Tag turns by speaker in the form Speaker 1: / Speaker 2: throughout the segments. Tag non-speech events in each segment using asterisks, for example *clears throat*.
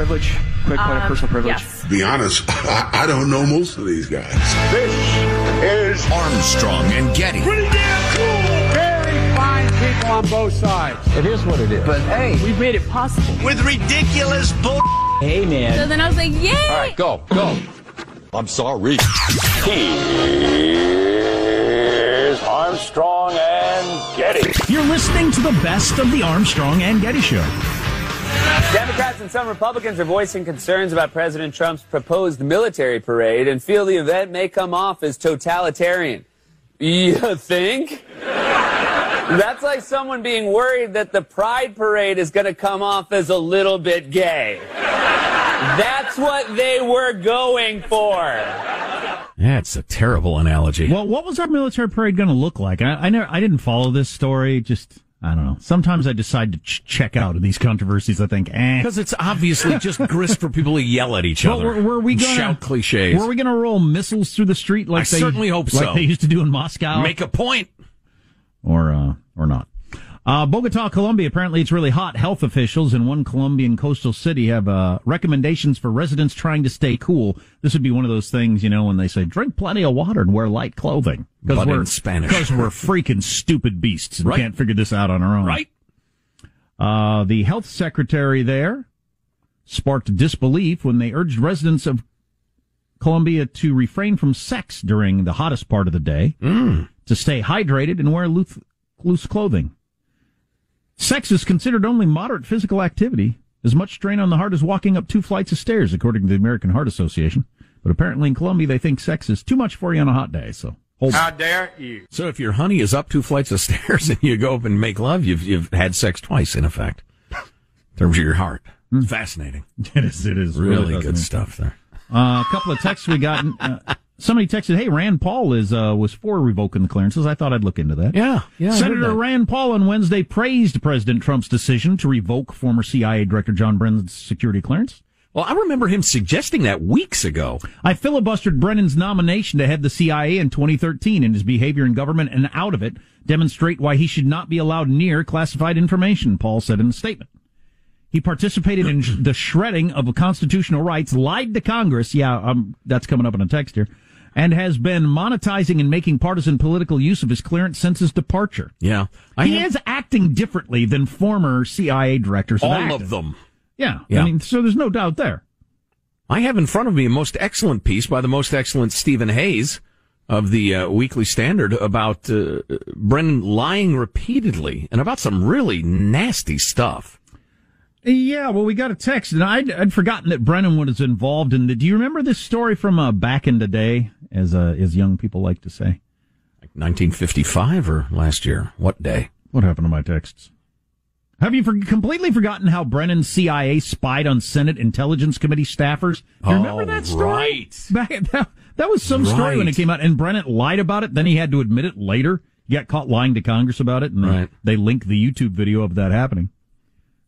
Speaker 1: Privilege. Quick point of
Speaker 2: Um,
Speaker 1: personal privilege.
Speaker 2: yes.
Speaker 3: Be honest, *laughs* I, I don't know most of these guys.
Speaker 4: This is
Speaker 5: Armstrong and Getty.
Speaker 4: pretty damn cool. Very fine people on both sides.
Speaker 1: It is what it is. But hey,
Speaker 2: We've made it possible.
Speaker 5: With ridiculous bull.
Speaker 1: hey, man.
Speaker 2: So then I was like, yay!
Speaker 1: All right, go, go.
Speaker 5: I'm sorry.
Speaker 4: Here's Armstrong and Getty.
Speaker 6: You're listening to the best of the Armstrong and Getty Show.
Speaker 7: Democrats and some Republicans are voicing concerns about President Trump's proposed military parade and feel the event may come off as totalitarian. You think? That's like someone being worried that the Pride Parade is going to come off as a little bit gay. That's what they were going for.
Speaker 8: That's a terrible analogy.
Speaker 6: Well, what was our military parade going to look like? I, I never, I didn't follow this story. Just, I don't know. Sometimes I decide to ch- check out of these controversies. I think, eh.
Speaker 8: Because it's obviously just grist for people to yell at each
Speaker 6: Well,
Speaker 8: other.
Speaker 6: were, were we going
Speaker 8: shout cliches?
Speaker 6: Were we going to roll missiles through the street like
Speaker 8: I
Speaker 6: they
Speaker 8: certainly hope
Speaker 6: like
Speaker 8: so.
Speaker 6: they used to do in Moscow?
Speaker 8: Make a point.
Speaker 6: or uh, or not. Uh, Bogota, Colombia. Apparently, it's really hot. Health officials in one Colombian coastal city have uh, recommendations for residents trying to stay cool. This would be one of those things, you know, when they say drink plenty of water and wear light clothing
Speaker 8: But
Speaker 6: we're
Speaker 8: in Spanish.
Speaker 6: because we're freaking stupid beasts and
Speaker 8: Right.
Speaker 6: can't figure this out on our own.
Speaker 8: Right?
Speaker 6: Uh, the health secretary there sparked disbelief when they urged residents of Colombia to refrain from sex during the hottest part of the day, to stay hydrated and wear loose, loose clothing. Sex is considered only moderate physical activity. As much strain on the heart as walking up two flights of stairs, according to the American Heart Association. But apparently in Colombia, they think sex is too much for you on a hot day. So hold
Speaker 4: How dare you?
Speaker 8: So if your honey is up two flights of *laughs* stairs and you go up and make love, you've you've had sex twice, in effect. In terms of your heart. Fascinating. *laughs*
Speaker 6: It is. It is
Speaker 8: Really good stuff there.
Speaker 6: Uh, a couple of texts we got. Uh, somebody texted, "Hey, Rand Paul is uh, was for revoking the clearances." I thought I'd look into that.
Speaker 8: Yeah, yeah.
Speaker 6: Senator. Rand Paul on Wednesday praised President Trump's decision to revoke former CIA Director John Brennan's security clearance.
Speaker 8: Well, I remember him suggesting that weeks ago.
Speaker 6: I filibustered Brennan's nomination to head the CIA in 2013, and his behavior in government and out of it demonstrate why he should not be allowed near classified information. Paul said in a statement. He participated in the shredding of constitutional rights, lied to Congress. Yeah, um, that's coming up in a text here. And has been monetizing and making partisan political use of his clearance since his departure.
Speaker 8: Yeah. I
Speaker 6: he
Speaker 8: have
Speaker 6: is acting differently than former CIA directors.
Speaker 8: all
Speaker 6: acted.
Speaker 8: of them.
Speaker 6: Yeah,
Speaker 8: Yeah.
Speaker 6: I mean, so there's no doubt there.
Speaker 8: I have in front of me a most excellent piece by the most excellent Stephen Hayes, of the uh, Weekly Standard about uh, Brennan lying repeatedly and about some really nasty stuff.
Speaker 6: Yeah, well, we got a text, and I'd, I'd forgotten that Brennan was involved in the. Do you remember this story from uh, back in the day, as uh, as young people like to say?
Speaker 8: Like 1955 or last year? What day?
Speaker 6: What happened to my texts? Have you for- completely forgotten how Brennan CIA spied on Senate Intelligence Committee staffers? You remember
Speaker 8: Oh,
Speaker 6: that story?
Speaker 8: right.
Speaker 6: Back, that, that was some story when it came out, and Brennan lied about it. Then he had to admit it later. He got caught lying to Congress about it, and
Speaker 8: Right.
Speaker 6: they linked the YouTube video of that happening.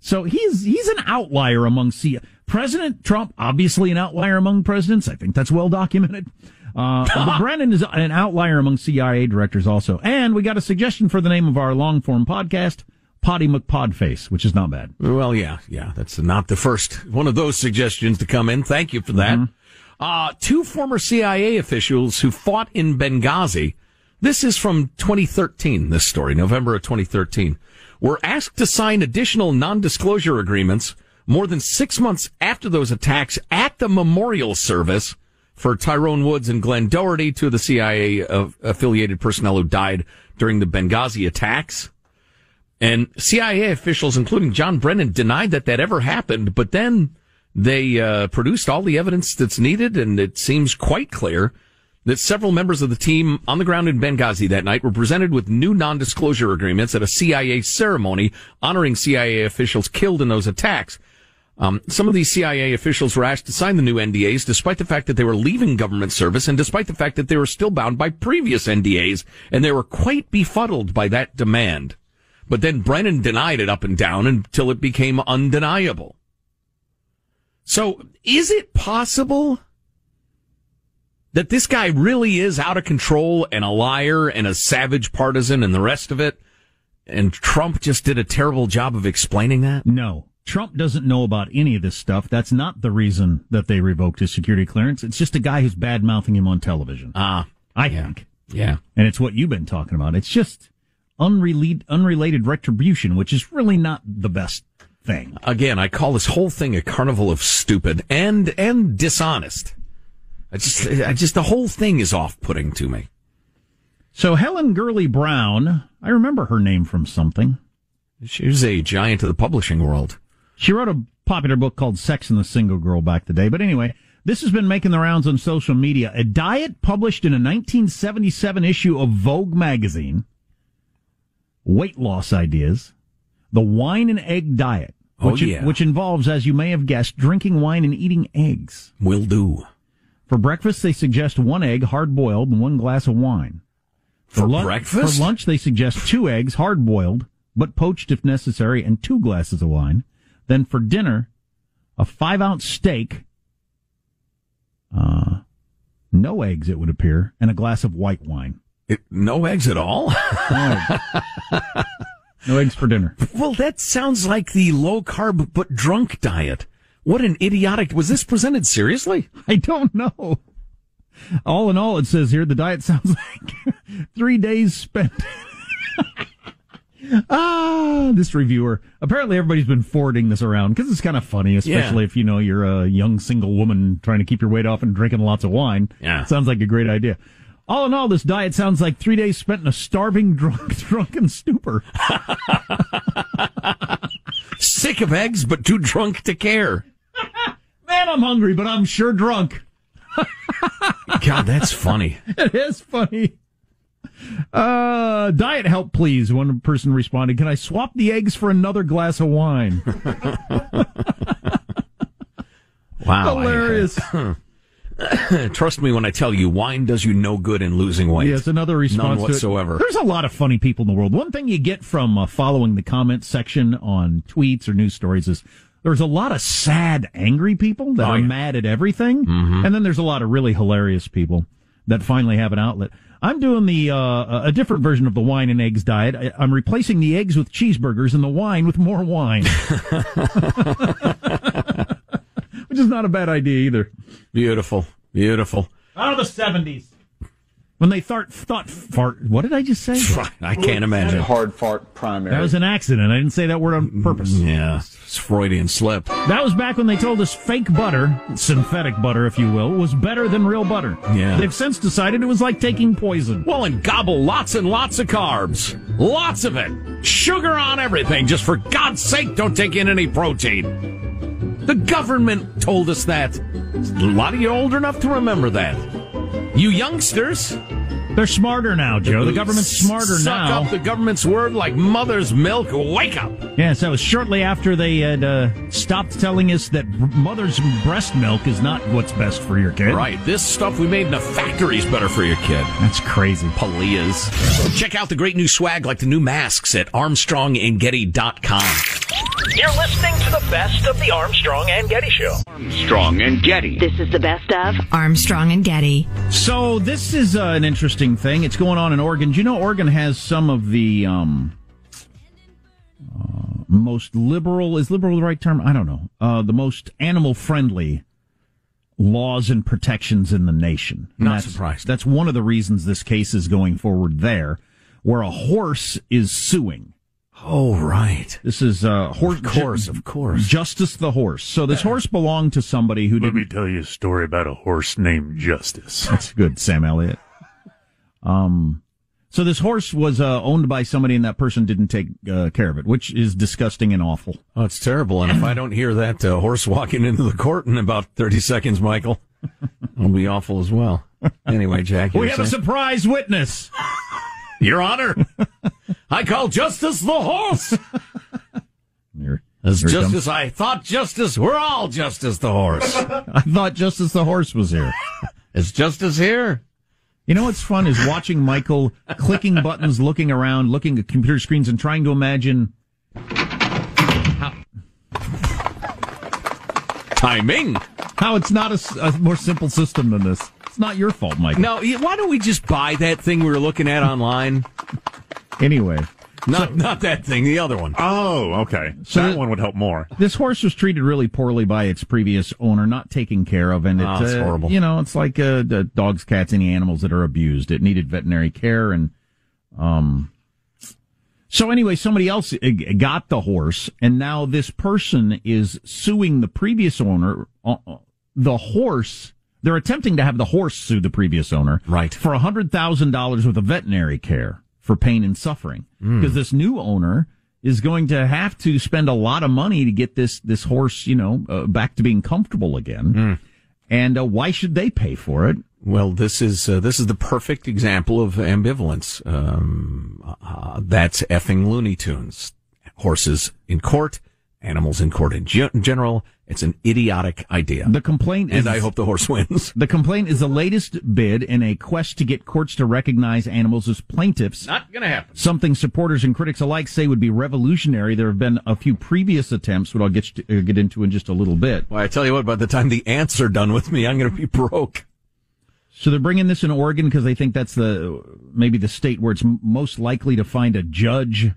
Speaker 6: So he's he's an outlier among C. President Trump, obviously an outlier among presidents. I think that's well documented. Uh, *laughs* but Brennan is an outlier among CIA directors also. And we got a suggestion for the name of our long form podcast, Potty McPodface, which is not bad.
Speaker 8: Well, yeah, yeah. That's not the first one of those suggestions to come in. Thank you for that. Uh, two former CIA officials who fought in Benghazi. This is from 2013, this story, November of 2013, were asked to sign additional non-disclosure agreements more than six months after those attacks at the memorial service for Tyrone Woods and Glenn Doherty, two of the CIA of- affiliated personnel who died during the Benghazi attacks. And CIA officials, including John Brennan, denied that that ever happened, but then they uh, produced all the evidence that's needed, and it seems quite clear that several members of the team on the ground in Benghazi that night were presented with new non-disclosure agreements at a CIA ceremony honoring CIA officials killed in those attacks. Um, some of these CIA officials were asked to sign the new NDAs despite the fact that they were leaving government service and despite the fact that they were still bound by previous NDAs, and they were quite befuddled by that demand. But then Brennan denied it up and down until it became undeniable. So is it possible that this guy really is out of control and a liar and a savage partisan and the rest of it? And Trump just did a terrible job of explaining that?
Speaker 6: No. Trump doesn't know about any of this stuff. That's not the reason that they revoked his security clearance. It's just a guy who's bad mouthing him on television.
Speaker 8: Ah,
Speaker 6: I think.
Speaker 8: yeah.
Speaker 6: And it's what you've been talking about. It's just unrelated, unrelated retribution, which is really not the best thing.
Speaker 8: Again, I call this whole thing a carnival of stupid and and dishonest. I just, I just the whole thing is off-putting to me.
Speaker 6: So Helen Gurley Brown, I remember her name from something.
Speaker 8: She was a giant of the publishing world.
Speaker 6: She wrote a popular book called Sex and the Single Girl back the day. But anyway, this has been making the rounds on social media. A diet published in a 1977 issue of Vogue magazine, weight loss ideas, the wine and egg diet,
Speaker 8: Oh, yeah.
Speaker 6: which involves, as you may have guessed, drinking wine and eating eggs.
Speaker 8: Will do.
Speaker 6: For breakfast, they suggest one egg hard boiled and one glass of wine.
Speaker 8: For
Speaker 6: lun-
Speaker 8: breakfast?
Speaker 6: For lunch, they suggest two eggs hard boiled, but poached if necessary, and two glasses of wine. Then for dinner, a five ounce steak, uh, no eggs, it would appear, and a glass of white wine.
Speaker 8: It, no eggs at all?
Speaker 6: No eggs *laughs* for dinner.
Speaker 8: well, that sounds like the low carb but drunk diet. What an idiotic. Was this presented seriously?
Speaker 6: I don't know. All in all, it says here the diet sounds *laughs* like three days spent. *laughs* ah, this reviewer. Apparently, everybody's been forwarding this around because it's kind of funny, especially
Speaker 8: Yeah.
Speaker 6: if you know you're a young single woman trying to keep your weight off and drinking lots of wine.
Speaker 8: Yeah.
Speaker 6: sounds like a great idea. All in all, this diet sounds like three days spent in a starving, *laughs* drunk, drunken stupor.
Speaker 8: Sick of eggs but too drunk to care. *laughs*
Speaker 6: Man, I'm hungry, but I'm sure drunk. *laughs*
Speaker 8: God, that's funny. *laughs*
Speaker 6: It is funny. Uh, diet help, please. One person responded, Can I swap the eggs for another glass of wine?
Speaker 8: Wow.
Speaker 6: Hilarious. *coughs*
Speaker 8: Trust me when I tell you, wine does you no good in losing weight.
Speaker 6: Yes, another response
Speaker 8: None whatsoever.
Speaker 6: There's a lot of funny people in the world. One thing you get from uh, following the comment section on tweets or news stories is there's a lot of sad, angry people that
Speaker 8: Oh,
Speaker 6: are
Speaker 8: yeah.
Speaker 6: mad at everything,
Speaker 8: Mhm.
Speaker 6: and then there's a lot of really hilarious people that finally have an outlet. I'm doing the uh, a different version of the wine and eggs diet. I'm replacing the eggs with cheeseburgers and the wine with more wine, *laughs* which is not a bad idea either.
Speaker 8: Beautiful. Beautiful.
Speaker 6: Out of the 70s. When they thought thought fart. What did I just say?
Speaker 8: I can't imagine.
Speaker 1: Hard fart primary.
Speaker 6: That was an accident. I didn't say that word on mm, purpose.
Speaker 8: Yeah, it's Freudian slip.
Speaker 6: That was back when they told us fake butter, synthetic butter, if you will, was better than real butter.
Speaker 8: Yeah.
Speaker 6: They've since decided it was like taking poison.
Speaker 8: Well, and gobble lots and lots of carbs. Lots of it. Sugar on everything. Just for God's sake, don't take in any protein. The government told us that. A lot of you are old enough to remember that. You youngsters,
Speaker 6: They're smarter now, Joe. The government's smarter
Speaker 8: suck
Speaker 6: now.
Speaker 8: up the government's word like mother's milk. Wake up.
Speaker 6: Yes, that was shortly after they had uh, stopped telling us that mother's breast milk is not what's best for your kid.
Speaker 8: Right. This stuff we made in a factory is better for your kid.
Speaker 6: That's crazy.
Speaker 8: Palias. Check out the great new swag like the new masks at armstrongandgetty.com.
Speaker 2: You're listening to the best of the Armstrong and Getty Show.
Speaker 5: Armstrong and Getty.
Speaker 9: This is the best of
Speaker 10: Armstrong and Getty.
Speaker 6: So this is uh, an interesting thing. It's going on in Oregon. Do you know Oregon has some of the um, uh, most liberal? Is liberal the right term? I don't know. Uh, the most animal friendly laws and protections in the nation. And
Speaker 8: Not
Speaker 6: that's,
Speaker 8: surprised.
Speaker 6: That's one of the reasons this case is going forward there, where a horse is suing.
Speaker 8: Oh, right.
Speaker 6: This is uh, horse.
Speaker 8: Of course, of course.
Speaker 6: Justice the horse. So this horse belonged to somebody who
Speaker 11: Let
Speaker 6: didn't
Speaker 11: me tell you a story about a horse named Justice.
Speaker 6: That's good, Sam Elliott. Um, so this horse was uh, owned by somebody, and that person didn't take uh, care of it, which is disgusting and awful.
Speaker 8: Oh, it's terrible. And if I don't hear that uh, horse walking into the court in about 30 seconds, Michael, it'll be awful as well. Anyway, Jack.
Speaker 6: We have a surprise witness.
Speaker 8: Your Honor, I call Justice the horse.
Speaker 6: Here,
Speaker 8: As
Speaker 6: here he
Speaker 8: just
Speaker 6: comes.
Speaker 8: as I thought Justice, we're all Justice the horse. *laughs*
Speaker 6: I thought Justice the horse was here.
Speaker 8: Is Justice here?
Speaker 6: You know what's fun is watching Michael clicking buttons, looking around, looking at computer screens, and trying to imagine
Speaker 8: Timing.
Speaker 6: how it's not a more simple system than this. It's not your fault, Michael.
Speaker 8: No, why don't we just buy that thing we were looking at online?
Speaker 6: Anyway,
Speaker 8: Not *laughs* not that thing, the other one.
Speaker 11: Oh, okay.
Speaker 6: So
Speaker 11: that one would help more.
Speaker 6: this horse was treated really poorly by its previous owner, not taken care of, and it,
Speaker 8: Oh, it's
Speaker 6: uh,
Speaker 8: horrible.
Speaker 6: You know, it's like uh, the dogs, cats, any animals that are abused. It needed veterinary care, and um. So anyway, somebody else got the horse, and now this person is suing the previous owner. Uh, uh, the horse. They're attempting to have the horse sue the previous owner,
Speaker 8: Right.
Speaker 6: for a hundred thousand dollars worth of veterinary care for pain and suffering, because this new owner is going to have to spend a lot of money to get this this horse, you know, uh, back to being comfortable again. And uh, why should they pay for it?
Speaker 8: Well, this is uh, this is the perfect example of ambivalence. Um, uh, that's effing Looney Tunes. Horses in court, animals in court in ge- general. It's an idiotic idea,
Speaker 6: The complaint is
Speaker 8: and I hope the horse wins. *laughs*
Speaker 6: the complaint is the latest bid in a quest to get courts to recognize animals as plaintiffs.
Speaker 8: Not gonna happen.
Speaker 6: Something supporters and critics alike say would be revolutionary. There have been a few previous attempts, which I'll get to, uh, get into in just a little bit.
Speaker 8: Well, I tell you what, by the time the ants are done with me, I'm gonna be broke.
Speaker 6: So they're bringing this in Oregon because they think that's the maybe the state where it's m- most likely to find a judge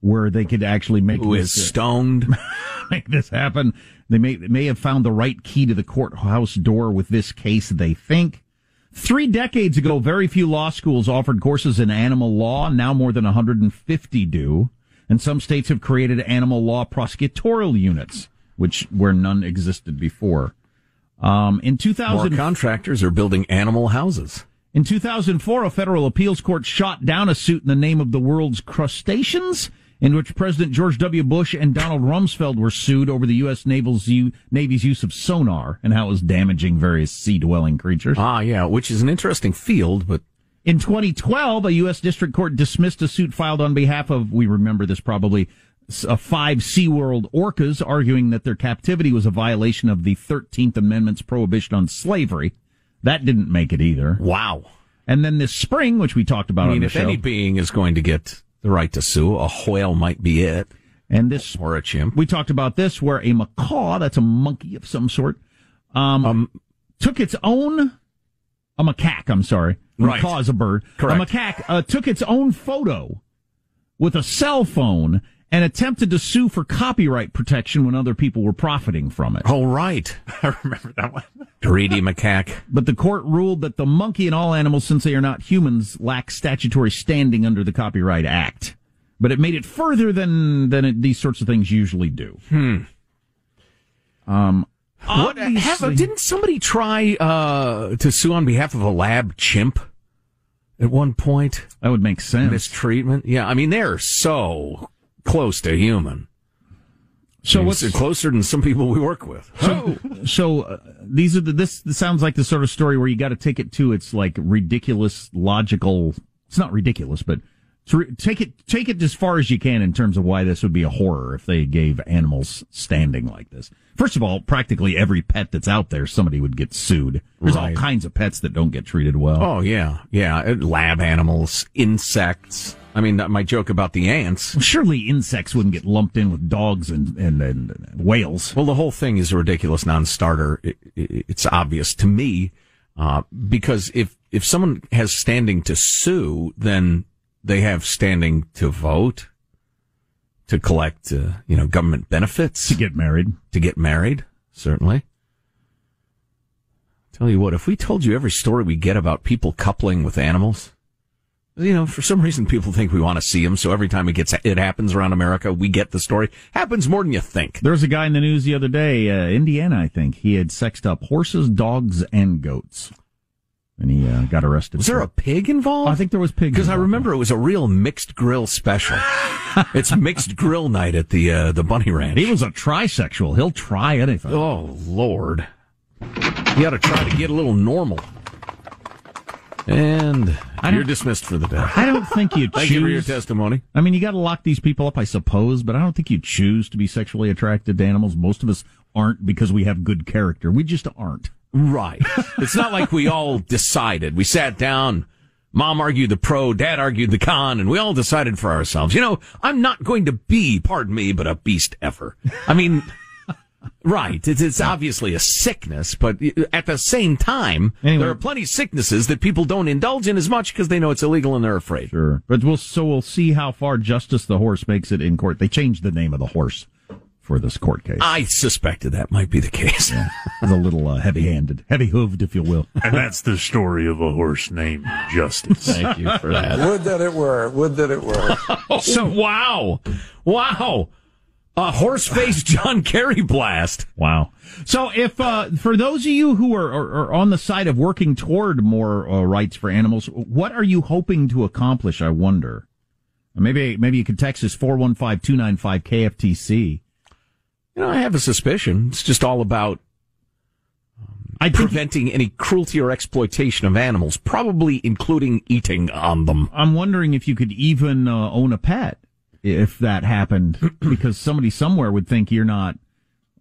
Speaker 6: where they could actually make
Speaker 8: Who is
Speaker 6: this,
Speaker 8: stoned? *laughs*
Speaker 6: make this happen. They may may have found the right key to the courthouse door with this case. They think. Three decades ago, very few law schools offered courses in animal law. Now more than 150 do, and some states have created animal law prosecutorial units, which where none existed before. Um, in
Speaker 8: More
Speaker 6: 2000,
Speaker 8: contractors are building animal houses.
Speaker 6: in 2004, a federal appeals court shot down a suit in the name of the world's crustaceans, in which President George W. Bush and Donald Rumsfeld were sued over the U.S. Naval's u- Navy's use of sonar and how it was damaging various sea-dwelling creatures.
Speaker 8: Ah, yeah, which is an interesting field, but
Speaker 6: In 2012, a U.S. district court dismissed a suit filed on behalf of, we remember this probably, uh, five SeaWorld orcas, arguing that their captivity was a violation of the 13th Amendment's prohibition on slavery. That didn't make it either.
Speaker 8: wow.
Speaker 6: And then this spring, which we talked about
Speaker 8: I mean,
Speaker 6: on the
Speaker 8: if
Speaker 6: show,
Speaker 8: any being is going to get the right to sue, a whale might be it,
Speaker 6: and this
Speaker 8: or a chimp.
Speaker 6: we talked about this, where a macaw, that's a monkey of some sort, um, took its own, a macaque, I'm sorry. A
Speaker 8: Right.
Speaker 6: Macaw is a bird.
Speaker 8: Correct.
Speaker 6: A macaque uh, took its own photo with a cell phone and attempted to sue for copyright protection when other people were profiting from it.
Speaker 8: Oh, right. *laughs*
Speaker 11: I remember that one. *laughs*
Speaker 8: Greedy macaque.
Speaker 6: But the court ruled that the monkey and all animals, since they are not humans, lack statutory standing under the Copyright Act. But it made it further than than it, these sorts of things usually do.
Speaker 8: Hmm.
Speaker 6: Um,
Speaker 8: What, have, didn't somebody try uh, to sue on behalf of a lab chimp at one point?
Speaker 6: That would make sense.
Speaker 8: Mistreatment? Yeah, I mean, they're so close to human.
Speaker 6: So
Speaker 8: I mean,
Speaker 6: what's-
Speaker 8: closer than some people we work with?
Speaker 6: So, *laughs* so uh, these are the this, this sounds like the sort of story where you got to take it to its like ridiculous logical. It's not ridiculous, but to re- take it take it as far as you can in terms of why this would be a horror if they gave animals standing like this. First of all, practically every pet that's out there, somebody would get sued. There's all kinds of pets that don't get treated well.
Speaker 8: Oh yeah, yeah. Lab animals, insects. I mean, my joke about the ants.
Speaker 6: Surely insects wouldn't get lumped in with dogs and and, and whales.
Speaker 8: Well, the whole thing is a ridiculous non-starter. It, it, it's obvious to me uh, because if if someone has standing to sue, then they have standing to vote, to collect, uh, you know, government benefits,
Speaker 6: to get married,
Speaker 8: to get married. Certainly. Tell you what, if we told you every story we get about people coupling with animals, you know, for some reason people think we want to see them. So every time it gets, it happens around America, we get the story. Happens more than you think.
Speaker 6: There was a guy in the news the other day, uh, Indiana, I think. He had sexed up horses, dogs, and goats, and he uh, got arrested.
Speaker 8: Was there a pig involved?
Speaker 6: I think there was pig
Speaker 8: Because I remember it was a real mixed grill special. *laughs* it's mixed grill night at the uh, the Bunny Ranch.
Speaker 6: He was a trisexual. He'll try anything.
Speaker 8: Oh Lord, he got to try to get a little normal. And you're dismissed for the day.
Speaker 6: I don't think you *laughs*
Speaker 8: Thank you for your testimony.
Speaker 6: I mean, you got to lock these people up, I suppose, but I don't think you choose to be sexually attracted to animals. Most of us aren't because we have good character. We just aren't.
Speaker 8: Right. it's not like we all decided. We sat down. Mom argued the pro, dad argued the con, and we all decided for ourselves. You know, I'm not going to be, pardon me, but a beast ever. I mean, right. It's, it's obviously a sickness, but at the same time,
Speaker 6: Anyway.
Speaker 8: there are plenty of sicknesses that people don't indulge in as much because they know it's illegal and they're afraid.
Speaker 6: Sure, but we'll so we'll see how far Justice the Horse makes it in court. They changed the name of the horse for this court case.
Speaker 8: I suspected that might be the case.
Speaker 6: It's a little uh, heavy-handed, heavy-hooved, if you will.
Speaker 11: And that's the story of a horse named Justice.
Speaker 8: Thank you for that.
Speaker 9: Would that it were. Would that it were. *laughs*
Speaker 8: So wow, wow, a horse-faced *laughs* John Kerry blast.
Speaker 6: Wow. So, if uh, for those of you who are, are, are on the side of working toward more uh, rights for animals, what are you hoping to accomplish? I wonder. Maybe maybe you could text us four one five two nine five KFTC.
Speaker 8: You know, I have a suspicion. It's just all about
Speaker 6: I think
Speaker 8: preventing any cruelty or exploitation of animals, probably including eating on them.
Speaker 6: I'm wondering if you could even uh, own a pet if that happened, *clears throat* because somebody somewhere would think you're not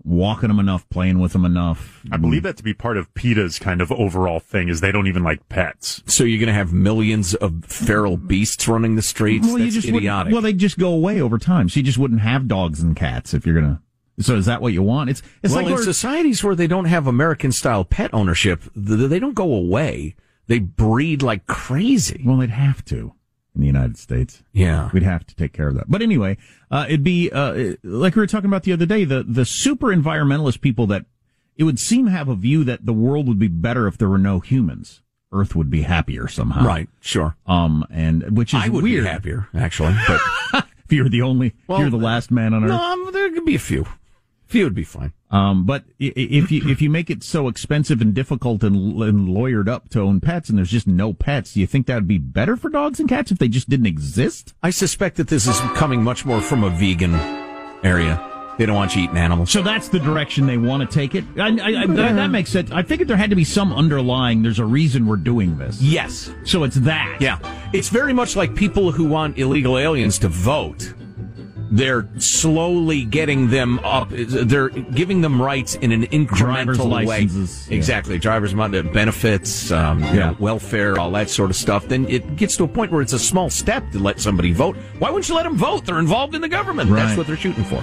Speaker 6: walking them enough, playing with them enough.
Speaker 11: I believe that to be part of PETA's kind of overall thing is they don't even like pets.
Speaker 8: So you're going to have millions of feral beasts running the streets?
Speaker 6: Well, you
Speaker 8: That's
Speaker 6: just
Speaker 8: idiotic.
Speaker 6: Well, they just go away over time. So you just wouldn't have dogs and cats if you're gonna. So is that what you want? It's it's
Speaker 8: well,
Speaker 6: like
Speaker 8: in societies where they don't have American style pet ownership, they don't go away. They breed like crazy.
Speaker 6: well, they'd have to in the United States.
Speaker 8: Yeah.
Speaker 6: We'd have to take care of that. But anyway, uh, it'd be uh, like we were talking about the other day. The the super environmentalist people that it would seem have a view that the world would be better if there were no humans. Earth would be happier somehow.
Speaker 8: Right, sure.
Speaker 6: Um, and which is
Speaker 8: I would
Speaker 6: weird.
Speaker 8: be happier, actually. But *laughs*
Speaker 6: if you're the only,
Speaker 8: Well,
Speaker 6: you're the last man on earth.
Speaker 8: no, there could be a few. Few would be fine.
Speaker 6: Um, but i- i- if you if you make it so expensive and difficult and, and lawyered up to own pets, and there's just no pets, do you think that would be better for dogs and cats if they just didn't exist?
Speaker 8: I suspect that this is coming much more from a vegan area. They don't want you eating animals.
Speaker 6: So that's the direction they want to take it. I, I, I, that, that makes sense. I figured there had to be some underlying. There's a reason we're doing this.
Speaker 8: Yes.
Speaker 6: So it's that.
Speaker 8: Yeah. It's very much like people who want illegal aliens to vote. They're slowly getting them up. They're giving them rights in an
Speaker 6: Driver's
Speaker 8: incremental way.
Speaker 6: licenses, yeah.
Speaker 8: Exactly. Driver's mon- benefits, um, you know, welfare, all that sort of stuff. Then it gets to a point where it's a small step to let somebody vote. Why wouldn't you let them vote? They're involved in the government.
Speaker 6: Right.
Speaker 8: That's what they're shooting for.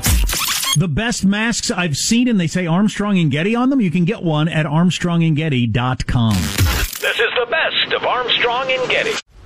Speaker 6: The best masks I've seen, and they say Armstrong and Getty on them. You can get one at ArmstrongandGetty.com.
Speaker 2: This is the best of Armstrong and Getty.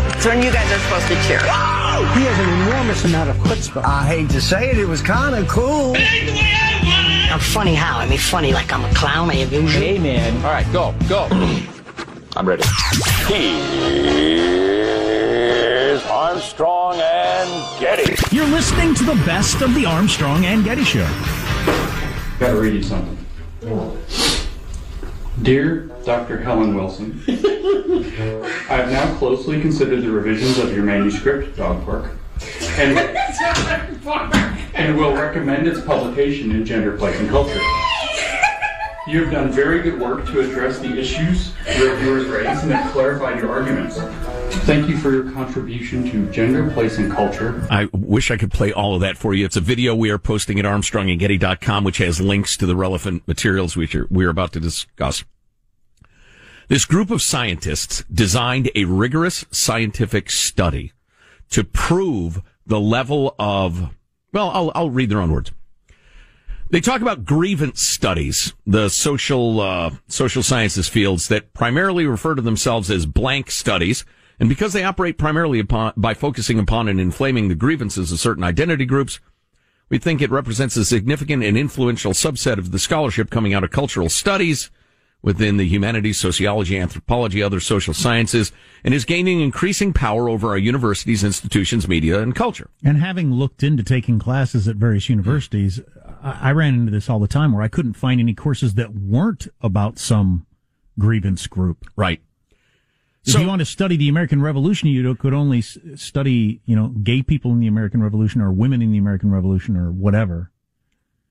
Speaker 12: cool!
Speaker 13: So when you guys are supposed to cheer.
Speaker 12: He has an enormous amount of chutzpah. I hate to say it, it was kind of cool.
Speaker 13: I'm funny how? I mean, funny like I'm a clown. I amuse you.
Speaker 1: Hey, man. All right, go, go. *clears throat*
Speaker 2: I'm ready. Here's Armstrong and Getty.
Speaker 6: You're listening to the best of the Armstrong and Getty Show.
Speaker 14: Gotta read you something. Dear Dr. Helen Wilson, *laughs* I have now closely considered the revisions of your manuscript, Dog Park, and, *laughs* and will recommend its publication in Gender, Place, and Culture. You have done very good work to address the issues your viewers raised and have clarified your arguments. Thank you for your contribution to gender, place, and culture.
Speaker 8: I wish I could play all of that for you. It's a video we are posting at armstrongandgetty.com, which has links to the relevant materials which are, we're about to discuss. This group of scientists designed a rigorous scientific study to prove the level of, well, I'll, I'll read their own words. They talk about grievance studies, the social uh, social sciences fields that primarily refer to themselves as blank studies, and because they operate primarily upon by focusing upon and inflaming the grievances of certain identity groups, we think it represents a significant and influential subset of the scholarship coming out of cultural studies within the humanities, sociology, anthropology, other social sciences, and is gaining increasing power over our universities, institutions, media, and culture.
Speaker 6: And having looked into taking classes at various universities, I, I ran into this all the time where I couldn't find any courses that weren't about some grievance group.
Speaker 8: Right.
Speaker 6: If you want to study the American Revolution, you could only study, you know, gay people in the American Revolution or women in the American Revolution or whatever.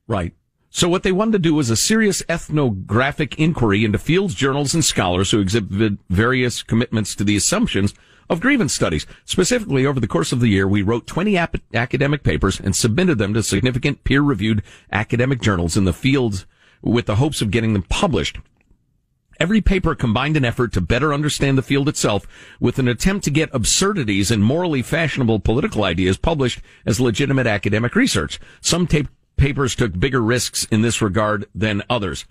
Speaker 8: Right. So what they wanted to do was a serious ethnographic inquiry into fields, journals, and scholars who exhibited various commitments to the assumptions of grievance studies. Specifically, over the course of the year, we wrote 20 ap- academic papers and submitted them to significant peer-reviewed academic journals in the fields with the hopes of getting them published. Every paper combined an effort to better understand the field itself with an attempt to get absurdities and morally fashionable political ideas published as legitimate academic research. Some tape papers took bigger risks in this regard than others.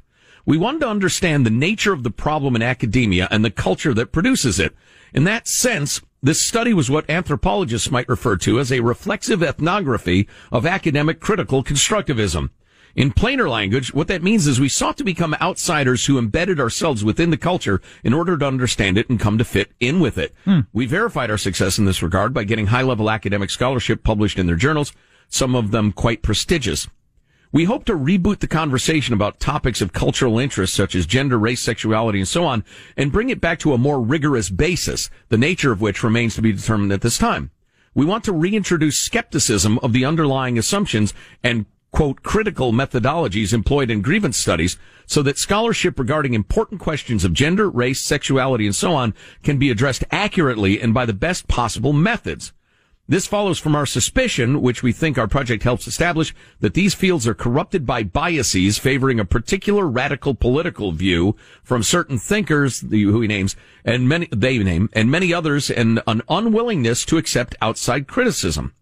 Speaker 8: We wanted to understand the nature of the problem in academia and the culture that produces it. In that sense, this study was what anthropologists might refer to as a reflexive ethnography of academic critical constructivism. In plainer language, what that means is we sought to become outsiders who embedded ourselves within the culture in order to understand it and come to fit in with it. Hmm. We verified our success in this regard by getting high level academic scholarship published in their journals, some of them quite prestigious. We hope to reboot the conversation about topics of cultural interest such as gender, race, sexuality, and so on, and bring it back to a more rigorous basis, the nature of which remains to be determined at this time. We want to reintroduce skepticism of the underlying assumptions and quote, critical methodologies employed in grievance studies so that scholarship regarding important questions of gender, race, sexuality, and so on can be addressed accurately and by the best possible methods. This follows from our suspicion, which we think our project helps establish, that these fields are corrupted by biases favoring a particular radical political view from certain thinkers, who he names, and many, they name, and many others, and an unwillingness to accept outside criticism.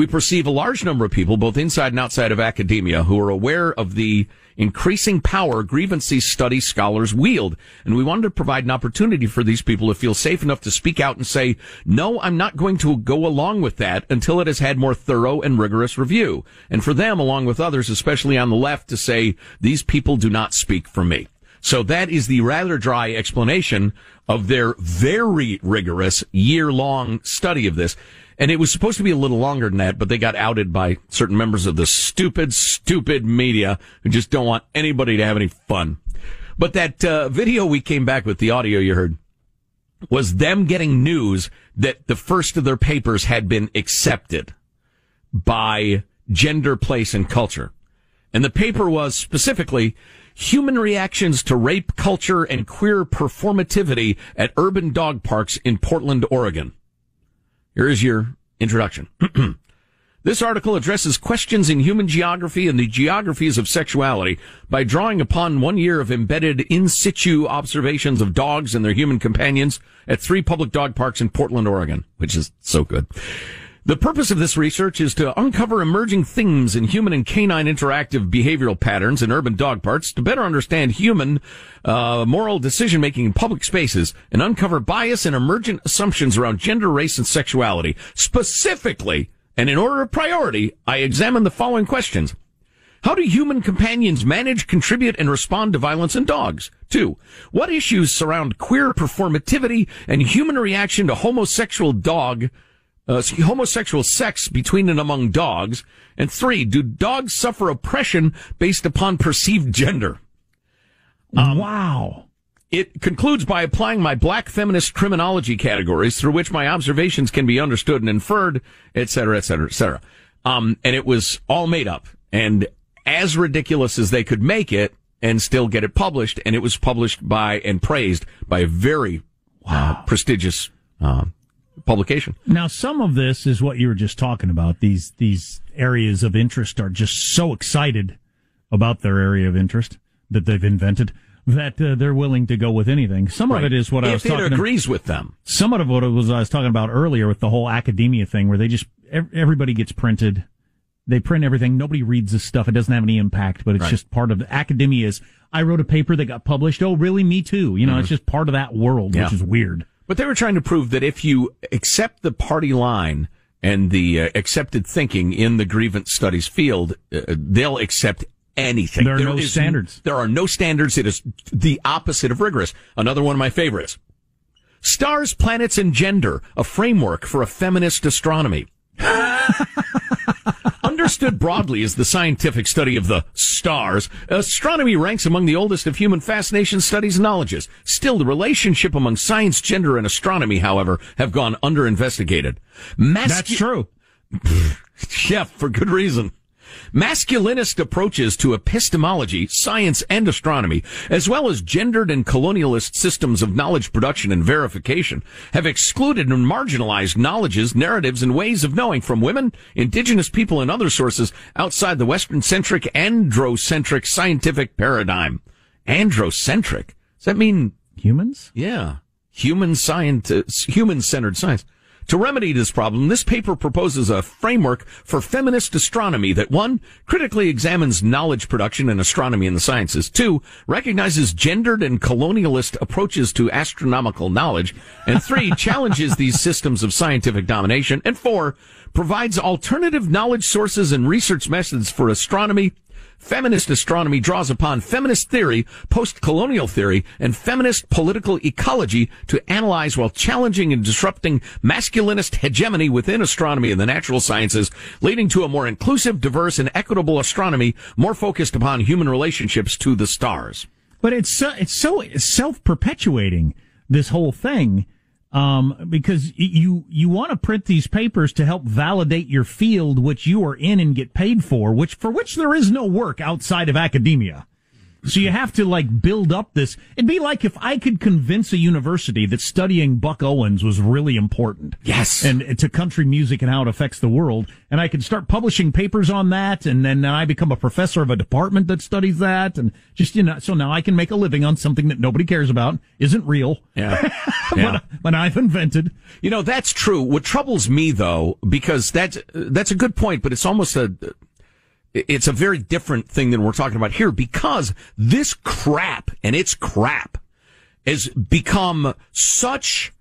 Speaker 8: We perceive a large number of people, both inside and outside of academia, who are aware of the increasing power grievances study scholars wield. And we wanted to provide an opportunity for these people to feel safe enough to speak out and say, no, I'm not going to go along with that until it has had more thorough and rigorous review. And for them, along with others, especially on the left, to say, these people do not speak for me. So that is the rather dry explanation of their very rigorous year long study of this. And it was supposed to be a little longer than that, but they got outed by certain members of the stupid, stupid media who just don't want anybody to have any fun. But that uh, video we came back with, the audio you heard, was them getting news that the first of their papers had been accepted by gender, place, and culture. And the paper was specifically human reactions to rape culture and queer performativity at urban dog parks in Portland, Oregon. Here is your introduction. *clears throat* This article addresses questions in human geography and the geographies of sexuality by drawing upon one year of embedded in situ observations of dogs and their human companions at three public dog parks in Portland, Oregon, which is so good. The purpose of this research is to uncover emerging themes in human and canine interactive behavioral patterns in urban dog parks to better understand human uh, moral decision making in public spaces and uncover bias and emergent assumptions around gender, race, and sexuality. Specifically, and in order of priority, I examine the following questions. How do human companions manage, contribute, and respond to violence in dogs? Two, what issues surround queer performativity and human reaction to homosexual dog uh, homosexual sex between and among dogs? And three, do dogs suffer oppression based upon perceived gender?
Speaker 6: Um, wow.
Speaker 8: It concludes by applying my black feminist criminology categories through which my observations can be understood and inferred, et cetera, et cetera, et cetera. Um, and it was all made up and as ridiculous as they could make it and still get it published. And it was published by and praised by a very wow. uh, prestigious, uh, publication.
Speaker 6: Now, some of this is what you were just talking about. These these areas of interest are just so excited about their area of interest that they've invented that uh, they're willing to go with anything. Some right. of it is what
Speaker 8: if
Speaker 6: I was talking.
Speaker 8: Agrees with them.
Speaker 6: Some of what it was I was talking about earlier with the whole academia thing, where they just everybody gets printed. They print everything. Nobody reads this stuff. It doesn't have any impact, but it's right. just part of the academia. Is I wrote a paper that got published. Oh, really? Me too. You know, mm-hmm. it's just part of that world, yeah. which is weird.
Speaker 8: But they were trying to prove that if you accept the party line and the uh, accepted thinking in the grievance studies field, uh, they'll accept anything.
Speaker 6: There are there no is, standards.
Speaker 8: There are no standards. It is the opposite of rigorous. Another one of my favorites. Stars, planets, and gender, a framework for a feminist astronomy. *laughs* Understood broadly as the scientific study of the stars, astronomy ranks among the oldest of human fascination studies and knowledges. Still, the relationship among science, gender, and astronomy, however, have gone under investigated.
Speaker 6: Mascu- That's true. *laughs*
Speaker 8: yeah, for good reason. Masculinist approaches to epistemology, science, and astronomy, as well as gendered and colonialist systems of knowledge production and verification, have excluded and marginalized knowledges, narratives, and ways of knowing from women, indigenous people, and other sources outside the Western-centric, androcentric scientific paradigm. Androcentric. Does that mean
Speaker 6: humans?
Speaker 8: Yeah. Human science, human centered science. To remedy this problem, this paper proposes a framework for feminist astronomy that one, critically examines knowledge production in astronomy and the sciences, two, recognizes gendered and colonialist approaches to astronomical knowledge, and three, *laughs* challenges these systems of scientific domination, and four, provides alternative knowledge sources and research methods for astronomy Feminist astronomy draws upon feminist theory, post-colonial theory, and feminist political ecology to analyze while challenging and disrupting masculinist hegemony within astronomy and the natural sciences, leading to a more inclusive, diverse, and equitable astronomy more focused upon human relationships to the stars.
Speaker 6: But it's so, it's so self-perpetuating, this whole thing um, because you you want to print these papers to help validate your field, which you are in and get paid for, which for which there is no work outside of academia. So you have to like build up this. It'd be like if I could convince a university that studying Buck Owens was really important.
Speaker 8: Yes.
Speaker 6: And to country music and how it affects the world. And I could start publishing papers on that. And then I become a professor of a department that studies that. And just, you know, so now I can make a living on something that nobody cares about, isn't real.
Speaker 8: Yeah. *laughs* yeah.
Speaker 6: but, but I've invented.
Speaker 8: You know, that's true. What troubles me though, because that's, that's a good point, but it's almost a, it's a very different thing than we're talking about here because this crap and it's crap has become such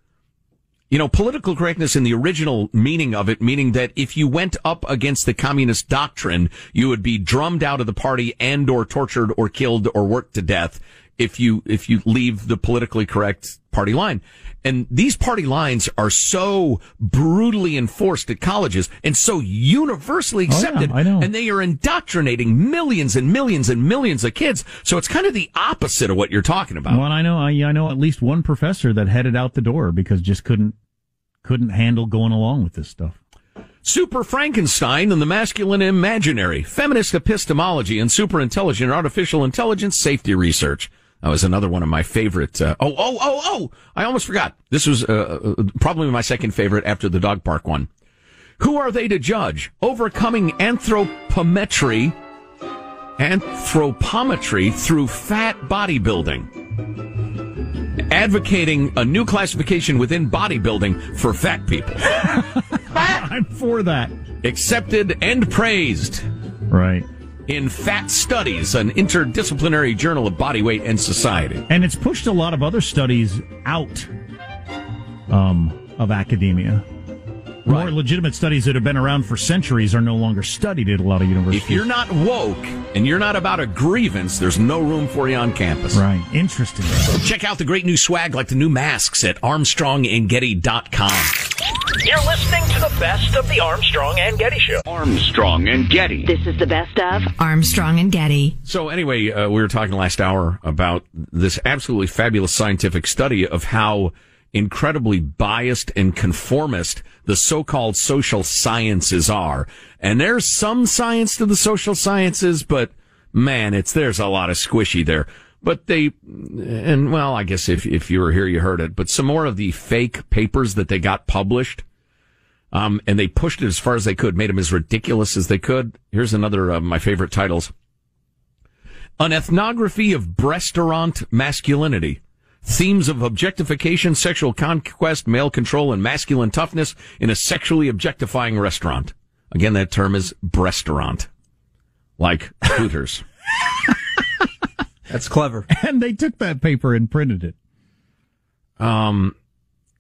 Speaker 8: you know, political correctness in the original meaning of it, meaning that if you went up against the communist doctrine, you would be drummed out of the party and or tortured or killed or worked to death if you, if you leave the politically correct party line. And these party lines are so brutally enforced at colleges and so universally accepted.
Speaker 6: Oh, yeah, I know.
Speaker 8: And they are indoctrinating millions and millions and millions of kids. So it's kind of the opposite of what you're talking about.
Speaker 6: Well, I know, I, I know at least one professor that headed out the door because just couldn't, couldn't handle going along with this stuff.
Speaker 8: Super Frankenstein and the Masculine Imaginary, Feminist Epistemology and Superintelligent Artificial Intelligence Safety Research. That was another one of my favorite. Uh, oh, oh, oh, oh! I almost forgot. This was uh, uh, probably my second favorite after the dog park one. Who are they to judge? Overcoming anthropometry, anthropometry through fat bodybuilding. Advocating a new classification within bodybuilding for fat people. *laughs*
Speaker 6: I'm for that.
Speaker 8: Accepted and praised.
Speaker 6: Right
Speaker 8: in Fat Studies, an interdisciplinary journal of body weight and society.
Speaker 6: And it's pushed a lot of other studies out um, of academia. Right. More legitimate studies that have been around for centuries are no longer studied at a lot of universities.
Speaker 8: If you're not woke and you're not about a grievance, there's no room for you on campus.
Speaker 6: Right. Interesting.
Speaker 8: Check out the great new swag like the new masks at armstrongandgetty.com.
Speaker 15: You're listening to the best of the Armstrong and Getty Show.
Speaker 5: Armstrong and Getty.
Speaker 16: This is the best of Armstrong and Getty.
Speaker 8: So anyway, uh, we were talking last hour about this absolutely fabulous scientific study of how incredibly biased and conformist the so-called social sciences are. And there's some science to the social sciences, but man, it's, there's a lot of squishy there. But they, and well, I guess if, if you were here, you heard it, but some more of the fake papers that they got published, um, and they pushed it as far as they could, made them as ridiculous as they could. Here's another of my favorite titles. An ethnography of breastaurant masculinity themes of objectification, sexual conquest, male control, and masculine toughness in a sexually objectifying restaurant. Again, that term is breastaurant, like Hooters. *laughs*
Speaker 17: That's clever.
Speaker 6: And they took that paper and printed it.
Speaker 8: Um,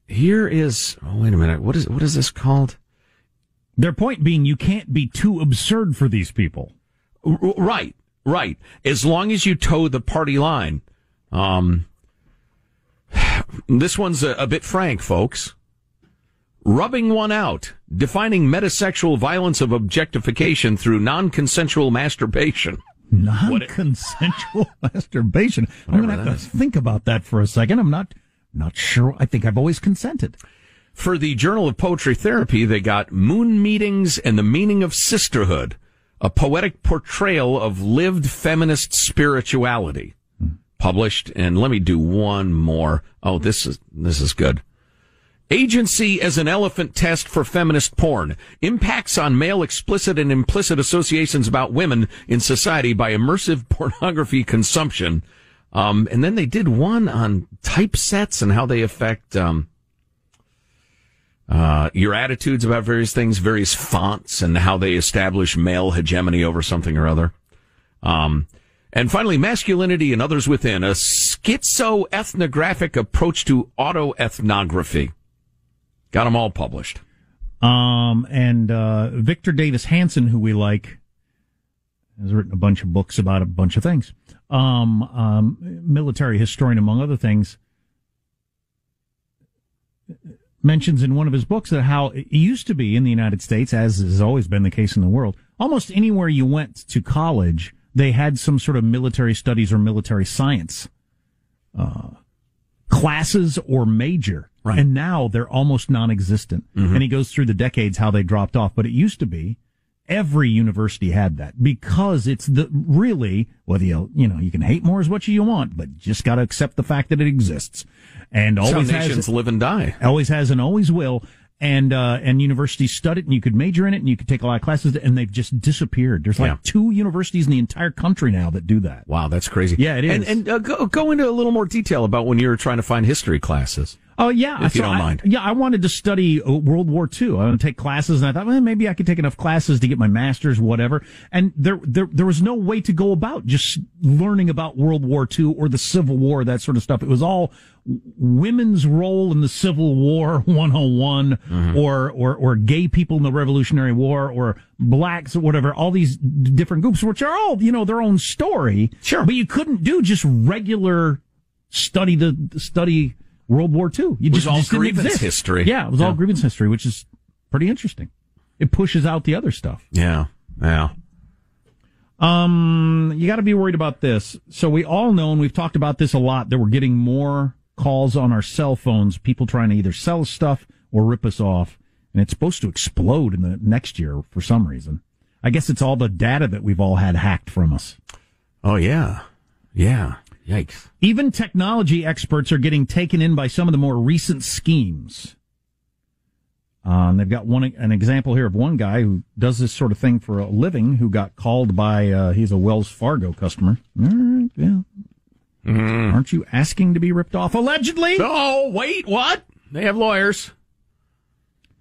Speaker 8: here is. Oh, wait a minute. What is what is this called?
Speaker 6: Their point being, you can't be too absurd for these people.
Speaker 8: R- right, right. As long as you toe the party line. Um, this one's a, a bit frank, folks. Rubbing one out, defining metasexual violence of objectification through non-consensual masturbation.
Speaker 6: Non-consensual *laughs* masturbation. I'm going to have to is. think about that for a second. I'm not not sure. I think I've always consented.
Speaker 8: For the Journal of Poetry Therapy, they got Moon Meetings and the Meaning of Sisterhood, a poetic portrayal of lived feminist spirituality published. And let me do one more. Oh, this is, this is good. Agency as an elephant test for feminist porn. Impacts on male explicit and implicit associations about women in society by immersive *laughs* pornography consumption. Um, and then they did one on typesets and how they affect um, uh, your attitudes about various things, various fonts, and how they establish male hegemony over something or other. Um, and finally, masculinity and others within a schizoethnographic approach to autoethnography. Got them all published.
Speaker 6: Um, and uh, Victor Davis Hanson, who we like, has written a bunch of books about a bunch of things. Um, um, military historian, among other things, mentions in one of his books that how it used to be in the United States, as has always been the case in the world, almost anywhere you went to college, they had some sort of military studies or military science uh, classes or major.
Speaker 8: Right.
Speaker 6: And now they're almost non-existent.
Speaker 8: Mhm.
Speaker 6: And he goes through the decades how they dropped off. But it used to be every university had that because it's the really whether you you know you can hate more as much as you want, but just got to accept the fact that it exists. And always
Speaker 8: nations
Speaker 6: has
Speaker 8: live and die.
Speaker 6: always has and always will. And uh, and universities studied, and you could major in it, and you could take a lot of classes, and they've just disappeared. There's like
Speaker 8: Yeah.
Speaker 6: two universities in the entire country now that do that.
Speaker 8: Wow, that's crazy.
Speaker 6: Yeah, it
Speaker 8: And, and uh, go, go into a little more detail about when you were trying to find history classes.
Speaker 6: Oh yeah,
Speaker 8: If you don't
Speaker 6: I-
Speaker 8: mind.
Speaker 6: Yeah, I wanted to study uh, World War II. I want to take classes, and I thought, well, maybe I could take enough classes to get my master's, whatever. And there, there, there was no way to go about just learning about World War II or the Civil War, that sort of stuff. It was all women's role in the Civil War *laughs* 101,
Speaker 8: Mm-hmm.
Speaker 6: or, or, or gay people in the Revolutionary War, or blacks, or whatever. All these d- different groups, which are all you know their own story. Sure, but you couldn't do just regular study the study World War II. You
Speaker 8: It was
Speaker 6: just,
Speaker 8: all
Speaker 6: just
Speaker 8: grievance
Speaker 6: exist.
Speaker 8: history.
Speaker 6: Yeah, it was all
Speaker 8: Yeah.
Speaker 6: grievance history, which is pretty interesting. It pushes out the other stuff.
Speaker 8: Yeah, yeah.
Speaker 6: Um, you got to be worried about this. So we all know, and we've talked about this a lot, that we're getting more calls on our cell phones, people trying to either sell us stuff or rip us off, and it's supposed to explode in the next year for some reason. I guess it's all the data that we've all had hacked from us.
Speaker 8: Oh yeah, yeah. Yikes.
Speaker 6: Even technology experts are getting taken in by some of the more recent schemes. Um, they've got one an example here of one guy who does this sort of thing for a living, who got called by uh, he's a Wells Fargo customer. All right, yeah. Aren't you asking to be ripped off? Allegedly.
Speaker 8: Oh wait, what? They have lawyers,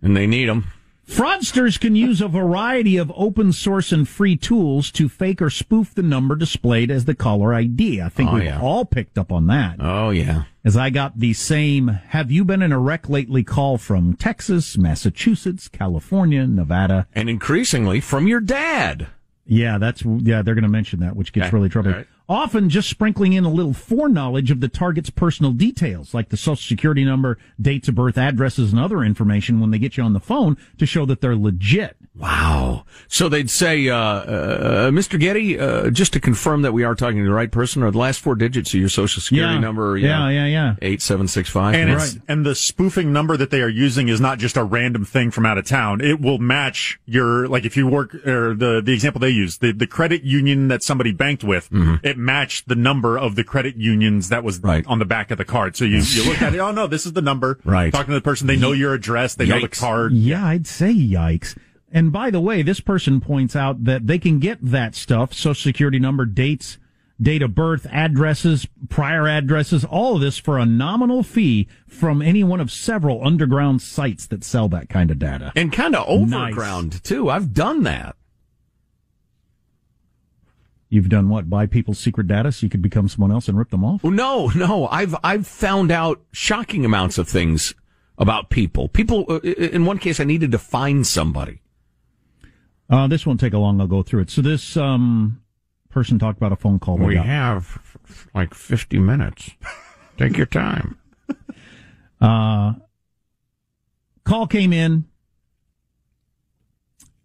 Speaker 8: and they need them.
Speaker 6: Fraudsters can use a variety of open source and free tools to fake or spoof the number displayed as the caller ID. I think
Speaker 8: Oh,
Speaker 6: we've
Speaker 8: yeah.
Speaker 6: all picked up on that.
Speaker 8: Oh yeah.
Speaker 6: As I got the same, have you been in a wreck lately call from Texas, Massachusetts, California, Nevada.
Speaker 8: And increasingly from your dad.
Speaker 6: Yeah, that's, yeah, they're going to mention that, which gets
Speaker 8: Okay.
Speaker 6: really troubling.
Speaker 8: Right.
Speaker 6: Often just sprinkling in a little foreknowledge of the target's personal details, like the social security number, dates of birth, addresses, and other information when they get you on the phone to show that they're legit.
Speaker 8: Wow. So they'd say, uh, uh, Mr. Getty, uh, just to confirm that we are talking to the right person, or the last four digits of your social security
Speaker 6: Yeah.
Speaker 8: number.
Speaker 6: Yeah, yeah, yeah.
Speaker 8: Eight seven six five.
Speaker 11: And it's, and the spoofing number that they are using is not just a random thing from out of town. It will match your like if you work or the the example they use the the credit union that somebody banked with.
Speaker 8: Mm-hmm.
Speaker 11: It matched the number of the credit unions that was on the back of the card. So you you look at it. Oh no, this is the number. *laughs*
Speaker 8: Right.
Speaker 11: Talking to the person, they know your address. They know the card.
Speaker 6: Yeah, I'd say yikes. And by the way, this person points out that they can get that stuff, social security number, dates, date of birth, addresses, prior addresses, all of this for a nominal fee from any one of several underground sites that sell that kind of data.
Speaker 8: and kind of
Speaker 6: Nice.
Speaker 8: overground too. I've done that.
Speaker 6: You've done what? Buy people's secret data so you could become someone else and rip them off?
Speaker 8: No, no. I've I've found out shocking amounts of things about people. People. uh, In one case, I needed to find somebody.
Speaker 6: Uh, this won't take a long. I'll go through it. So this um, person talked about a phone call. We got.
Speaker 8: have like fifty minutes. Take your time. *laughs*
Speaker 6: Uh, call came in.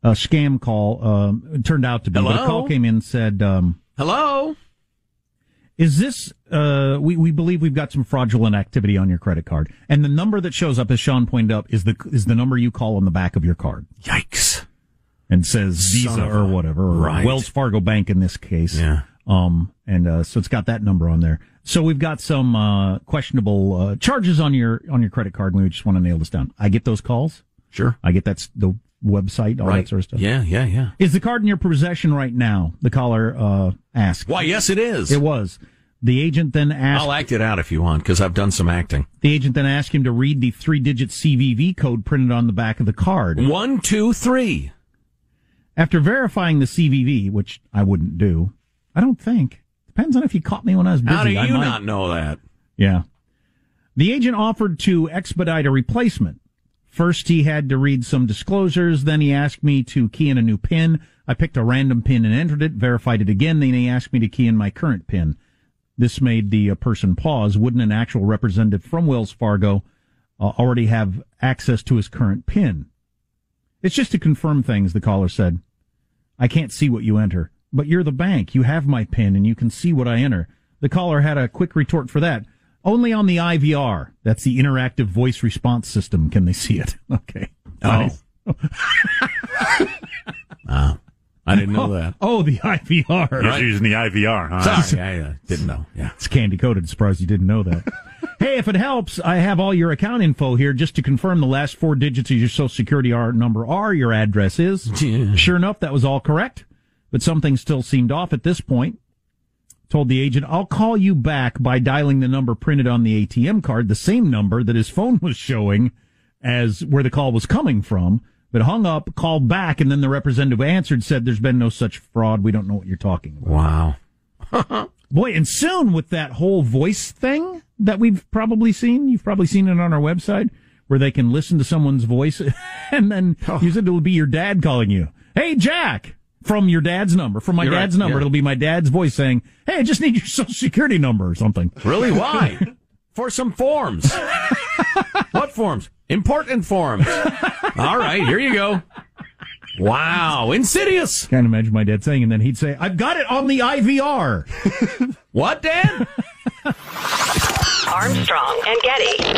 Speaker 6: A scam call. Um, it turned out to be. But a
Speaker 8: Hello?
Speaker 6: call came in and said, um,
Speaker 8: Hello.
Speaker 6: "Is this? Uh, we we believe we've got some fraudulent activity on your credit card, and the number that shows up, as Sean pointed up, is the is the number you call on the back of your card,
Speaker 8: Yikes.
Speaker 6: And says Visa or whatever, or
Speaker 8: Right.
Speaker 6: Wells Fargo Bank in this case.
Speaker 8: Yeah.
Speaker 6: Um, and uh, so it's got that number on there. So we've got some uh, questionable uh, charges on your on your credit card, and we just want to nail this down. I get those calls.
Speaker 8: Sure.
Speaker 6: I get that's the website, all that sort of stuff.
Speaker 8: Yeah, yeah, yeah.
Speaker 6: Is the card in your possession right now? The caller uh, asked.
Speaker 8: Why, yes, it is.
Speaker 6: It was. The agent then asked.
Speaker 8: I'll act it out if you want, because I've done some acting.
Speaker 6: The agent then asked him to read the three-digit CVV code printed on the back of the card.
Speaker 8: One, two, three.
Speaker 6: After verifying the CVV, which I wouldn't do, I don't think. Depends on if you caught me when I was busy.
Speaker 8: How do you not know that?
Speaker 6: Yeah. The agent offered to expedite a replacement. First, he had to read some disclosures. Then he asked me to key in a new PIN. I picked a random PIN and entered it, verified it again. Then he asked me to key in my current PIN. This made the uh, person pause. Wouldn't an actual representative from Wells Fargo uh, already have access to his current PIN? It's just to confirm things, the caller said. I can't see what you enter, but you're the bank. You have my PIN and you can see what I enter. The caller had a quick retort for that. Only on the IVR. That's the interactive voice response system. Can they see it? *laughs* Okay.
Speaker 8: Oh. Ah, *laughs* I didn't know that.
Speaker 6: Oh, the IVR.
Speaker 11: You're
Speaker 8: Right.
Speaker 11: using the IVR, huh?
Speaker 8: Sorry, I uh, didn't know. Yeah.
Speaker 6: It's candy coated. Surprised you didn't know that. *laughs* hey, if it helps, I have all your account info here just to confirm the last four digits of your social security number are, your address is. *laughs* Sure enough, that was all correct, but something still seemed off at this point. Told the agent, I'll call you back by dialing the number printed on the ATM card, the same number that his phone was showing as where the call was coming from, but hung up, called back, and then the representative answered, said, There's been no such fraud. We don't know what you're talking about.
Speaker 8: Wow. *laughs*
Speaker 6: Boy, and soon with that whole voice thing that we've probably seen, you've probably seen it on our website, where they can listen to someone's voice *laughs* and then oh. use it. It'll be your dad calling you. Hey, Jack, from your dad's number, from my
Speaker 8: You're right,
Speaker 6: dad's number.
Speaker 8: yeah.
Speaker 6: It'll be my dad's voice saying, Hey, I just need your *laughs* social security number or something.
Speaker 8: Really? *laughs* Why? For some forms. what forms? Important forms. All right, here you go. Wow, insidious.
Speaker 6: Can't imagine my dad saying, and then he'd say, I've got it on the IVR.
Speaker 8: What, Dan?
Speaker 16: Armstrong and Getty.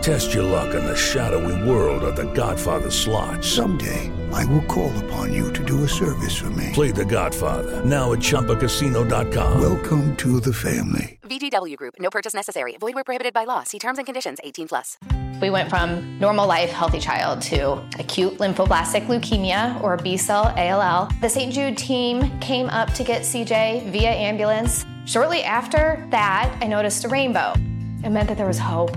Speaker 18: Test your luck in the shadowy world of The Godfather slot.
Speaker 19: Someday, I will call upon you to do a service for me.
Speaker 18: Play The Godfather now at ChumbaCasino.com.
Speaker 19: Welcome to the family.
Speaker 20: VGW Group. No purchase necessary. Void where prohibited by law. See terms and conditions. 18 plus.
Speaker 21: We went from normal life, healthy child to acute lymphoblastic leukemia or B cell ALL. The St. Jude team came up to get CJ via ambulance. Shortly after that, I noticed a rainbow. It meant that there was hope.